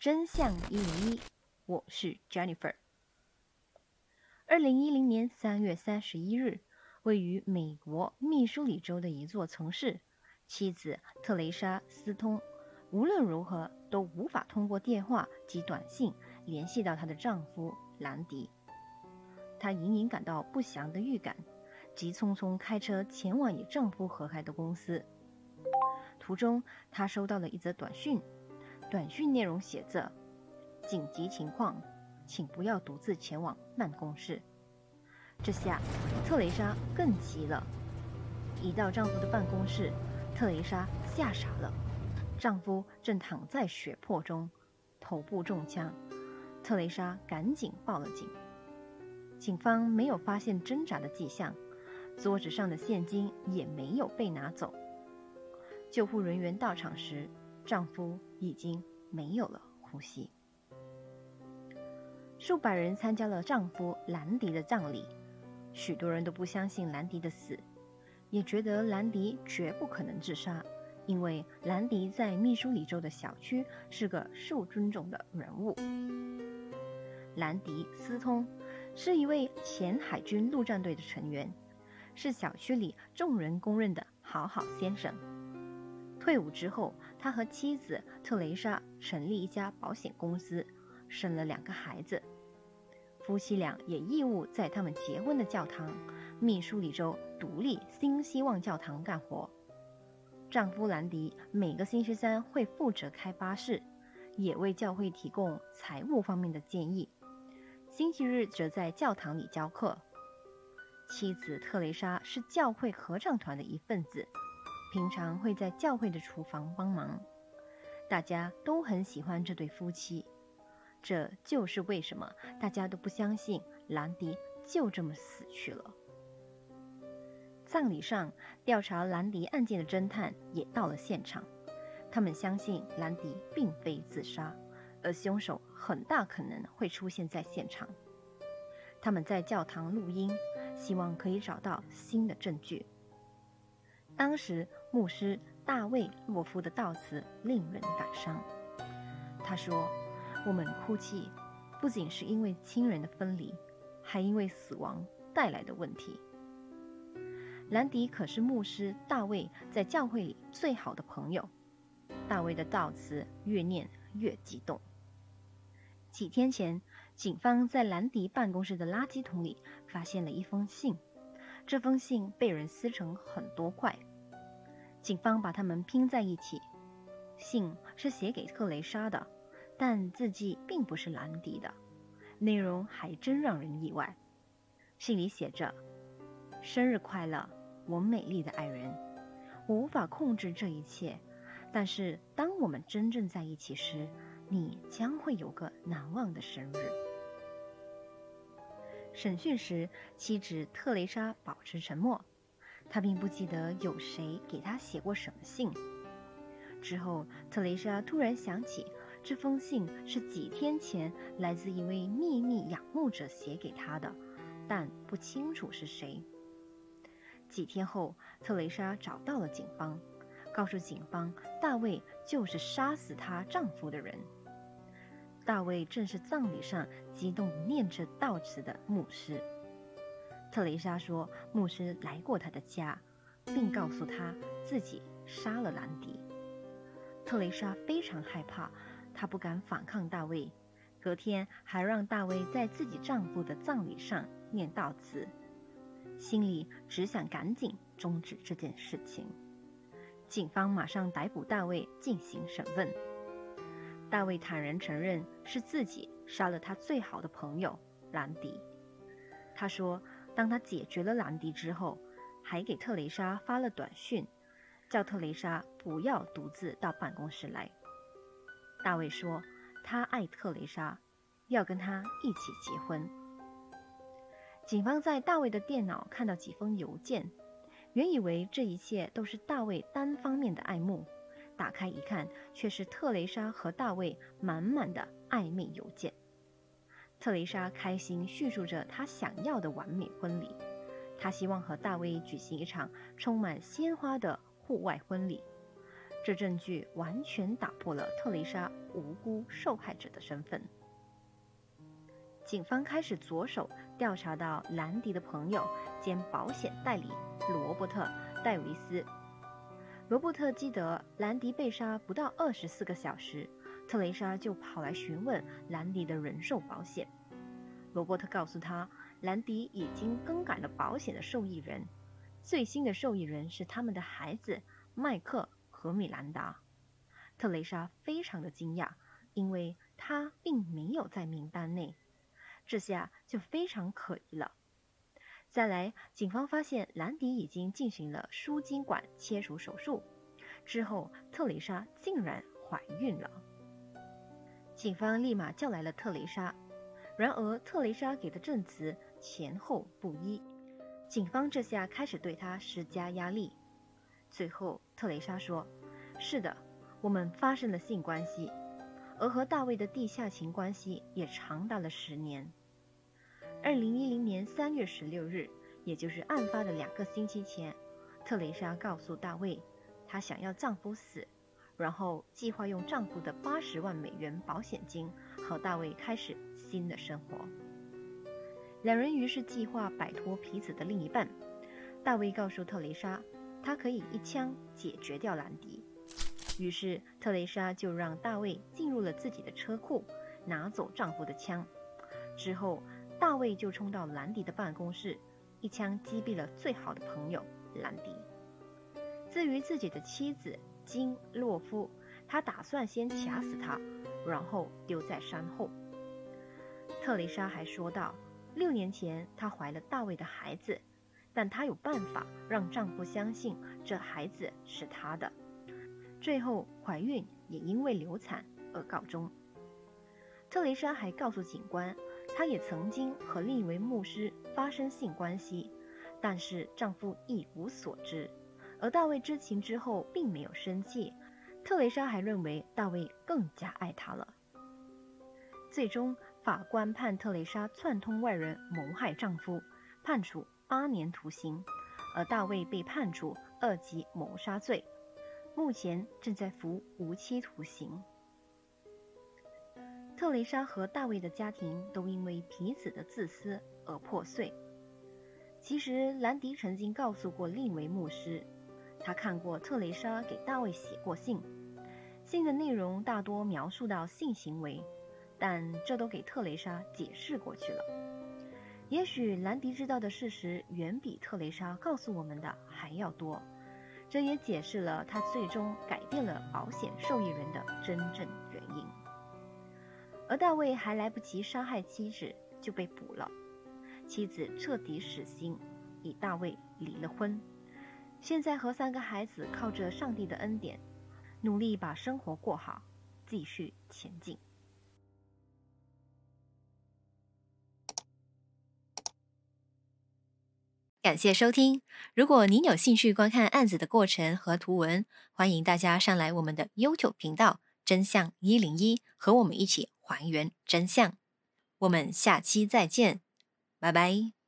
真相一零一，我是 Jennifer。二零一零年三月三十一日，位于美国密苏里州的一座城市，妻子特蕾莎·斯通无论如何都无法通过电话及短信联系到她的丈夫兰迪。她隐隐感到不祥的预感，急匆匆开车前往与丈夫合开的公司。途中，她收到了一则短讯，短讯内容写着：“紧急情况。”请不要独自前往办公室。这下，特蕾莎更急了。一到丈夫的办公室，特蕾莎吓傻了。丈夫正躺在血泊中，头部中枪。特蕾莎赶紧报了警。警方没有发现挣扎的迹象，桌子上的现金也没有被拿走。救护人员到场时，丈夫已经没有了呼吸。数百人参加了丈夫兰迪的葬礼，许多人都不相信兰迪的死，也觉得兰迪绝不可能自杀，因为兰迪在密苏里州的小区是个受尊重的人物。兰迪·斯通是一位前海军陆战队的成员，是小区里众人公认的好好先生。退伍之后，他和妻子特蕾莎成立一家保险公司。生了两个孩子，夫妻俩也义务在他们结婚的教堂——密苏里州独立新希望教堂干活。丈夫兰迪每个星期三会负责开巴士，也为教会提供财务方面的建议。星期日则在教堂里教课。妻子特蕾莎是教会合唱团的一份子，平常会在教会的厨房帮忙。大家都很喜欢这对夫妻。这就是为什么大家都不相信兰迪就这么死去了。葬礼上，调查兰迪案件的侦探也到了现场，他们相信兰迪并非自杀，而凶手很大可能会出现在现场。他们在教堂录音，希望可以找到新的证据。当时，牧师大卫·洛夫的悼词令人感伤，他说。我们哭泣，不仅是因为亲人的分离，还因为死亡带来的问题。兰迪可是牧师大卫在教会里最好的朋友。大卫的悼词越念越激动。几天前，警方在兰迪办公室的垃圾桶里发现了一封信，这封信被人撕成很多块。警方把它们拼在一起，信是写给特蕾莎的。但字迹并不是兰迪的，内容还真让人意外。信里写着：“生日快乐，我美丽的爱人。我无法控制这一切，但是当我们真正在一起时，你将会有个难忘的生日。”审讯时，妻子特蕾莎保持沉默，她并不记得有谁给她写过什么信。之后，特蕾莎突然想起。这封信是几天前来自一位秘密仰慕者写给他的，但不清楚是谁。几天后，特蕾莎找到了警方，告诉警方大卫就是杀死她丈夫的人。大卫正是葬礼上激动念着悼词的牧师。特蕾莎说，牧师来过他的家，并告诉他自己杀了兰迪。特蕾莎非常害怕。她不敢反抗大卫，隔天还让大卫在自己丈夫的葬礼上念悼词，心里只想赶紧终止这件事情。警方马上逮捕大卫进行审问。大卫坦然承认是自己杀了他最好的朋友兰迪。他说，当他解决了兰迪之后，还给特蕾莎发了短讯，叫特蕾莎不要独自到办公室来。大卫说：“他爱特蕾莎，要跟她一起结婚。”警方在大卫的电脑看到几封邮件，原以为这一切都是大卫单方面的爱慕，打开一看，却是特蕾莎和大卫满满的暧昧邮件。特蕾莎开心叙述着她想要的完美婚礼，她希望和大卫举行一场充满鲜花的户外婚礼。这证据完全打破了特蕾莎无辜受害者的身份。警方开始着手调查到兰迪的朋友兼保险代理罗伯特·戴维斯。罗伯特记得兰迪被杀不到二十四个小时，特蕾莎就跑来询问兰迪的人寿保险。罗伯特告诉他，兰迪已经更改了保险的受益人，最新的受益人是他们的孩子麦克和米兰达。特蕾莎非常的惊讶，因为他并没有在名单内。这下就非常可疑了。再来，警方发现兰迪已经进行了输精管切除手术，之后特蕾莎竟然怀孕了。警方立马叫来了特蕾莎，然而特蕾莎给的证词前后不一，警方这下开始对她施加压力。最后，特蕾莎说：“是的，我们发生了性关系，而和大卫的地下情关系也长达了十年。”二零一零年三月十六日，也就是案发的两个星期前，特蕾莎告诉大卫，她想要丈夫死，然后计划用丈夫的八十万美元保险金和大卫开始新的生活。两人于是计划摆脱彼此的另一半。大卫告诉特蕾莎，他可以一枪解决掉兰迪。于是特蕾莎就让大卫进入了自己的车库，拿走丈夫的枪，之后。大卫就冲到兰迪的办公室，一枪击毙了最好的朋友兰迪。至于自己的妻子金洛夫，他打算先掐死他，然后丢在山后。特蕾莎还说道，六年前她怀了大卫的孩子，但她有办法让丈夫相信这孩子是她的。最后怀孕也因为流产而告终。特蕾莎还告诉警官。她也曾经和另一位牧师发生性关系，但是丈夫一无所知。而大卫知情之后并没有生气。特蕾莎还认为大卫更加爱她了。最终，法官判特蕾莎串通外人谋害丈夫，判处八年徒刑，而大卫被判处二级谋杀罪，目前正在服无期徒刑。特蕾莎和大卫的家庭都因为彼此的自私而破碎。其实，兰迪曾经告诉过另一位牧师，他看过特蕾莎给大卫写过信，信的内容大多描述到性行为，但这都给特蕾莎解释过去了。也许兰迪知道的事实远比特蕾莎告诉我们的还要多，这也解释了他最终改变了保险受益人的真正原因。而大卫还来不及杀害妻子就被捕了，妻子彻底死心，与大卫离了婚。现在和三个孩子靠着上帝的恩典，努力把生活过好，继续前进。感谢收听。如果您有兴趣观看案子的过程和图文，欢迎大家上来我们的 YouTube 频道“真相一零一”，和我们一起。还原真相，我们下期再见，拜拜。